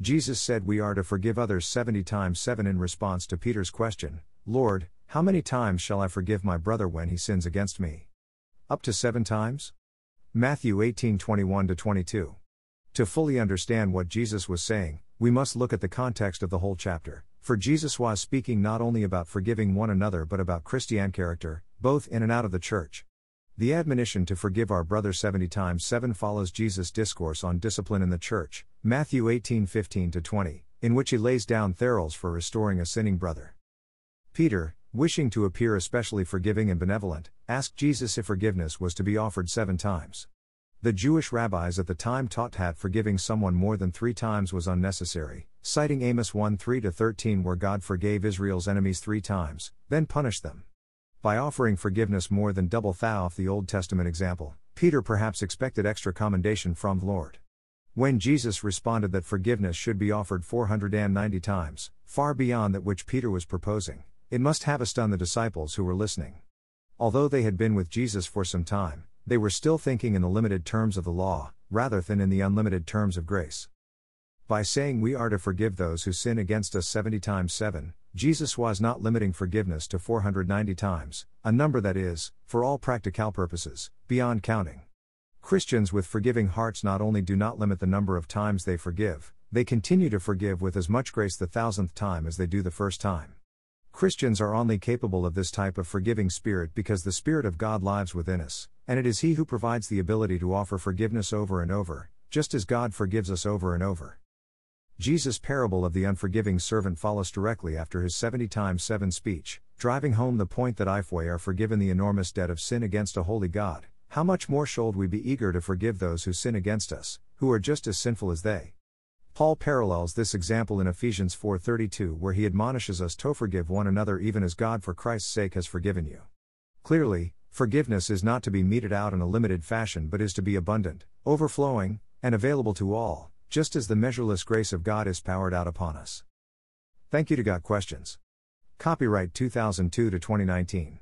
Jesus said we are to forgive others 70 times 7 in response to Peter's question, Lord, how many times shall I forgive my brother when he sins against me? Up to 7 times? Matthew 18:21 22. To fully understand what Jesus was saying, we must look at the context of the whole chapter, for Jesus was speaking not only about forgiving one another but about Christian character, both in and out of the church. The admonition to forgive our brother 70 times 7 follows Jesus' discourse on discipline in the church, Matthew 18:15 20, in which he lays down therails for restoring a sinning brother. Peter, wishing to appear especially forgiving and benevolent, asked Jesus if forgiveness was to be offered 7 times. The Jewish rabbis at the time taught that forgiving someone more than 3 times was unnecessary, citing Amos 1 3 13 where God forgave Israel's enemies 3 times, then punished them. By offering forgiveness more than double thou of the Old Testament example, Peter perhaps expected extra commendation from the Lord. When Jesus responded that forgiveness should be offered 490 times, far beyond that which Peter was proposing, it must have stunned the disciples who were listening. Although they had been with Jesus for some time, they were still thinking in the limited terms of the law, rather than in the unlimited terms of grace. By saying we are to forgive those who sin against us 70 times 7, Jesus was not limiting forgiveness to 490 times, a number that is, for all practical purposes, beyond counting. Christians with forgiving hearts not only do not limit the number of times they forgive, they continue to forgive with as much grace the thousandth time as they do the first time. Christians are only capable of this type of forgiving spirit because the Spirit of God lives within us, and it is He who provides the ability to offer forgiveness over and over, just as God forgives us over and over. Jesus' parable of the unforgiving servant follows directly after his 70 times 7 speech, driving home the point that if we are forgiven the enormous debt of sin against a holy God, how much more should we be eager to forgive those who sin against us, who are just as sinful as they? Paul parallels this example in Ephesians 4:32 where he admonishes us to forgive one another even as God for Christ's sake has forgiven you. Clearly, forgiveness is not to be meted out in a limited fashion but is to be abundant, overflowing, and available to all just as the measureless grace of God is powered out upon us. Thank you to Got Questions. Copyright 2002 to 2019.